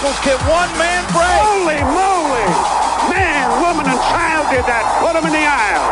Tackles can one man break? Holy moly! Man, woman, and child did that. Put him in the aisle.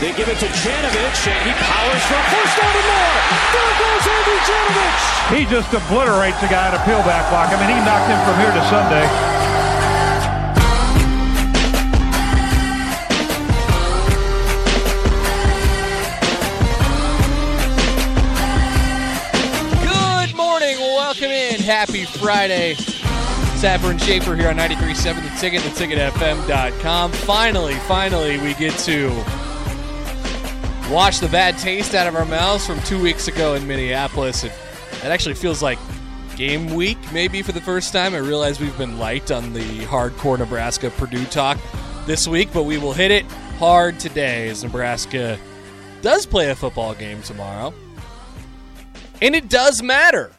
They give it to Janovich, and he powers for a first down and more. There goes Andy Janovich. He just obliterates the guy at a peelback block. I mean, he knocked him from here to Sunday. Good morning. Welcome in. Happy Friday. Happer and Schaefer here on 93.7 The Ticket, theticketfm.com. Finally, finally, we get to wash the bad taste out of our mouths from two weeks ago in Minneapolis. It, it actually feels like game week, maybe for the first time. I realize we've been light on the hardcore Nebraska Purdue talk this week, but we will hit it hard today as Nebraska does play a football game tomorrow. And it does matter.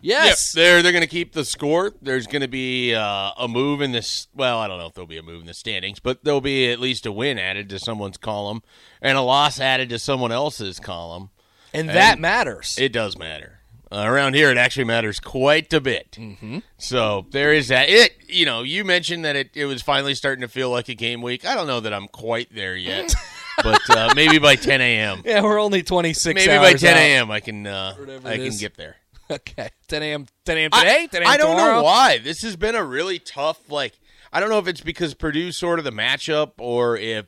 Yes. Yep, they're they're going to keep the score. There's going to be uh, a move in this. Well, I don't know if there'll be a move in the standings, but there'll be at least a win added to someone's column and a loss added to someone else's column. And that matters. It does matter. Uh, around here, it actually matters quite a bit. Mm-hmm. So there is that. It you know you mentioned that it, it was finally starting to feel like a game week. I don't know that I'm quite there yet, but uh, maybe by 10 a.m. yeah, we're only 26 Maybe by 10 a.m. I can uh, I can is. get there. Okay. 10 a.m. 10 a.m. today? 10 a.m. I don't tomorrow? know why. This has been a really tough. Like, I don't know if it's because Purdue's sort of the matchup, or if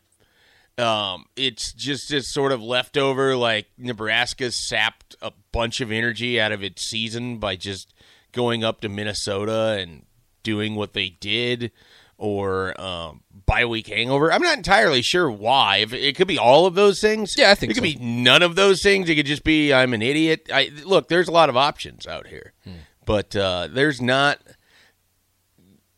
um, it's just this sort of leftover. Like Nebraska sapped a bunch of energy out of its season by just going up to Minnesota and doing what they did, or um, bye week hangover. I'm not entirely sure why. If it could be all of those things. Yeah, I think it could so. be none of those things. It could just be I'm an idiot. I look. There's a lot of options out here, Hmm. but uh, there's not.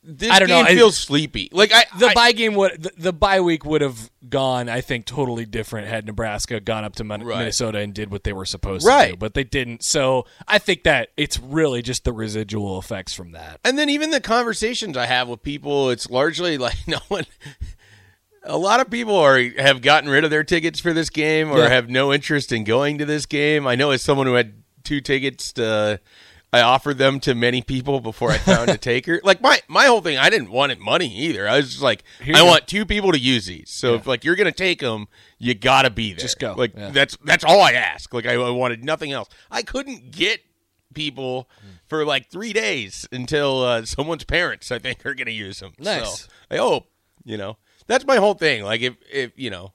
This I don't know, game I- feels sleepy. Like I, The I- bye game would the, the bye week would have gone, I think, totally different had Nebraska gone up to Min- Right. Minnesota and did what they were supposed to do, but they didn't. So I think that it's really just the residual effects from that. and then even the conversations I have with people, it's largely like no one. A lot of people are have gotten rid of their tickets for this game or Yeah. have no interest in going to this game. I know as someone who had two tickets to I offered them to many people before I found a taker. Like my my whole thing, I didn't want it money either. I was just like, Here I want two people to use these. So if like you're gonna take them, you gotta be there. Just go. Like Yeah. that's that's all I ask. Like I, I wanted nothing else. I couldn't get people for like three days until uh, someone's parents, I think, are gonna use them. Nice. So I hope you know that's my whole thing. Like if if you know.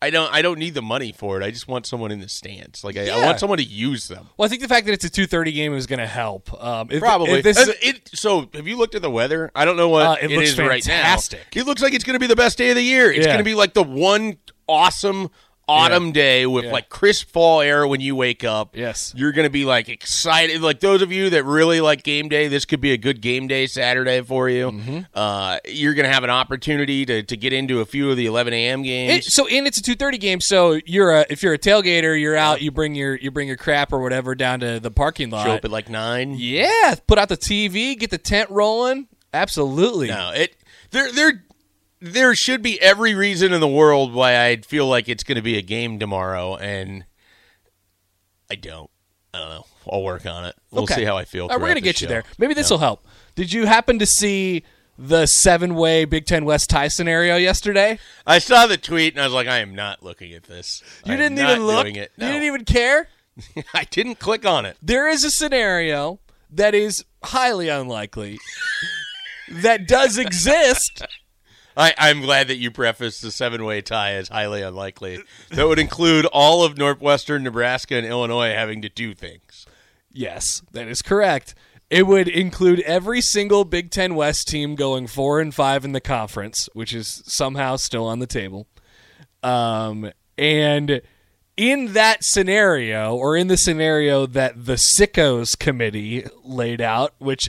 I don't. I don't need the money for it. I just want someone in the stands. Like I, I want someone to use them. Well, I think the fact that it's a 2:30 game is going to help. Um, if, Probably. if this And is, it, so, have you looked at the weather? I don't know what Uh, it looks is right fantastic. now. It looks like it's going to be the best day of the year. It's Yeah. going to be like the one awesome autumn day with Yeah. like crisp fall air when you wake up. Yes. You're going to be like excited. Like those of you that really like game day, this could be a good game day Saturday for you. Mm-hmm. Uh, you're going to have an opportunity to, to get into a few of the 11 a.m. games. It, so and it's a 2:30 game. So you're a if you're a tailgater, you're out. You bring your you bring your crap or whatever down to the parking lot. Show up at like nine. Yeah, put out the TV, get the tent rolling. Absolutely. No, it there there there should be every reason in the world why I'd feel like it's going to be a game tomorrow, and I don't. I don't know. I'll work on it. We'll Okay. see how I feel. Right, we're gonna the get you there. Maybe this will help. Did you happen to see the seven-way Big Ten West tie scenario yesterday? I saw the tweet and I was like, I am not looking at this. You I didn't even look. It. You didn't even care. I didn't click on it. There is a scenario that is highly unlikely, that does exist. I, I'm glad that you prefaced the seven way tie as highly unlikely. That would include all of Northwestern, Nebraska, and Illinois having to do things. Yes, that is correct. It would include every single Big Ten West team going four and five in the conference, which is somehow still on the table. Um, and in that scenario, or in the scenario that the Sickos Committee laid out, which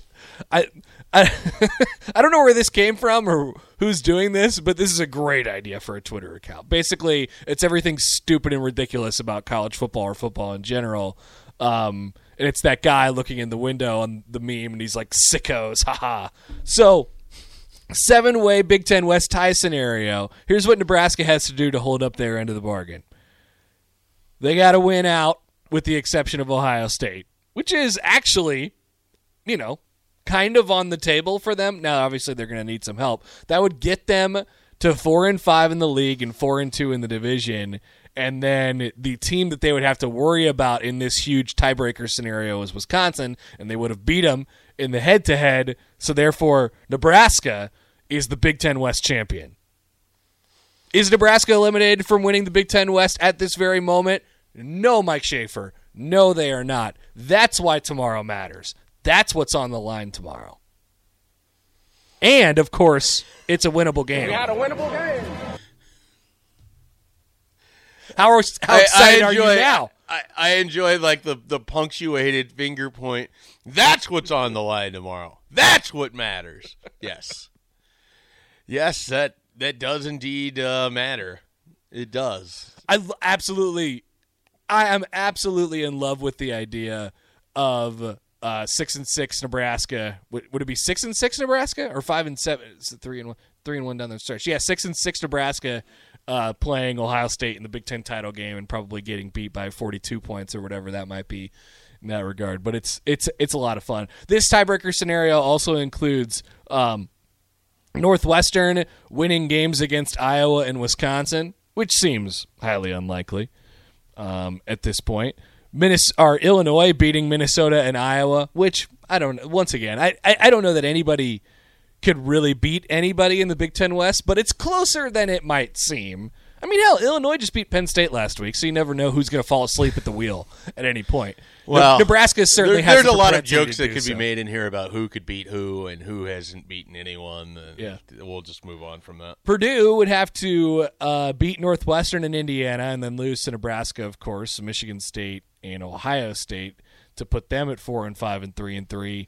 I. I, I don't know where this came from or who's doing this, but this is a great idea for a Twitter account. Basically, it's everything stupid and ridiculous about college football or football in general. Um, and it's that guy looking in the window on the meme, and he's like, sickos, haha. So, seven way Big Ten West tie scenario. Here's what Nebraska has to do to hold up their end of the bargain they got to win out, with the exception of Ohio State, which is actually, you know, kind of on the table for them. Now, obviously, they're going to need some help. That would get them to four and five in the league and four and two in the division. And then the team that they would have to worry about in this huge tiebreaker scenario is Wisconsin, and they would have beat them in the head to head. So, therefore, Nebraska is the Big Ten West champion. Is Nebraska eliminated from winning the Big Ten West at this very moment? No, Mike Schaefer. No, they are not. That's why tomorrow matters. That's what's on the line tomorrow. And of course, it's a winnable game. We had a winnable game. How, are, how I- excited I are you now? I, I enjoy like the the punctuated finger point. That's what's on the line tomorrow. That's what matters. Yes, yes, that that does indeed uh, matter. It does. I absolutely, I am absolutely in love with the idea of uh, six and six Nebraska. Would, would it be six and six Nebraska or five and seven? Is it three and one? Three and one down the stretch. Yeah, six and six Nebraska uh, playing Ohio State in the Big Ten title game and probably getting beat by forty-two points or whatever that might be in that regard. But it's it's it's a lot of fun. This tiebreaker scenario also includes. Um, Northwestern winning games against Iowa and Wisconsin, which seems highly unlikely um, at this point. Minnes- or Illinois beating Minnesota and Iowa, which I don't. Once again, I, I I don't know that anybody could really beat anybody in the Big Ten West, but it's closer than it might seem. I mean, hell, Illinois just beat Penn State last week, so you never know who's going to fall asleep at the wheel at any point. Well, Ne- Nebraska certainly there- has there's a lot of jokes that could so. be made in here about who could beat who and who hasn't beaten anyone. Yeah. we'll just move on from that. Purdue would have to uh, beat Northwestern and Indiana and then lose to Nebraska, of course, Michigan State and Ohio State to put them at four and five and three and three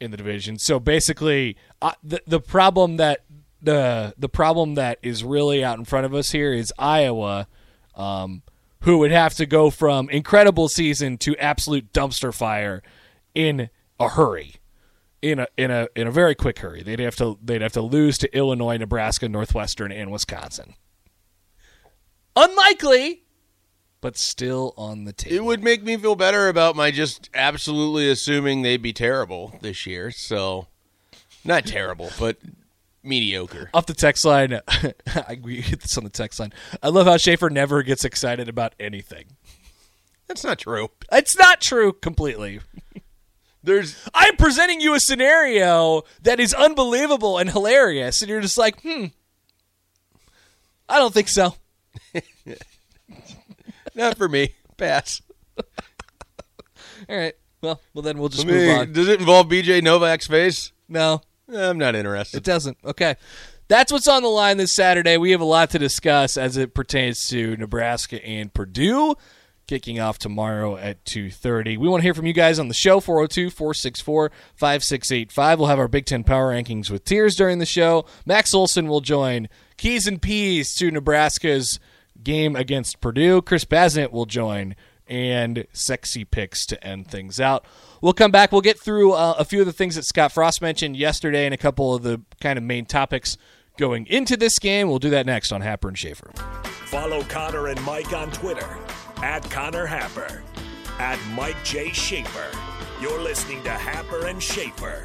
in the division. So basically, uh, the the problem that the the problem that is really out in front of us here is Iowa, um, who would have to go from incredible season to absolute dumpster fire in a hurry in a in a in a very quick hurry. They'd have to they'd have to lose to Illinois, Nebraska, Northwestern, and Wisconsin. Unlikely, but still on the table. It would make me feel better about my just absolutely assuming they'd be terrible this year. So, not terrible, but mediocre. Off the text line, I, we hit this on the text line. I love how Schaefer never gets excited about anything. That's not true. It's not true completely. There's I'm presenting you a scenario that is unbelievable and hilarious, and you're just like, hmm, I don't think so. not for me. Pass. All right. Well, well then we'll just I move on. Does it involve BJ Novak's face? No, Eh, I'm not interested. It doesn't. Okay. That's what's on the line this Saturday. We have a lot to discuss as it pertains to Nebraska and Purdue kicking off tomorrow at 2.30 we want to hear from you guys on the show 402-464-5685 we'll have our big ten power rankings with tiers during the show max olson will join keys and peas to nebraska's game against purdue chris Basnett will join and sexy picks to end things out. We'll come back. We'll get through uh, a few of the things that Scott Frost mentioned yesterday and a couple of the kind of main topics going into this game. We'll do that next on Happer and Schaefer. Follow Connor and Mike on Twitter at Connor Happer, at Mike J. Schaefer. You're listening to Happer and Schaefer.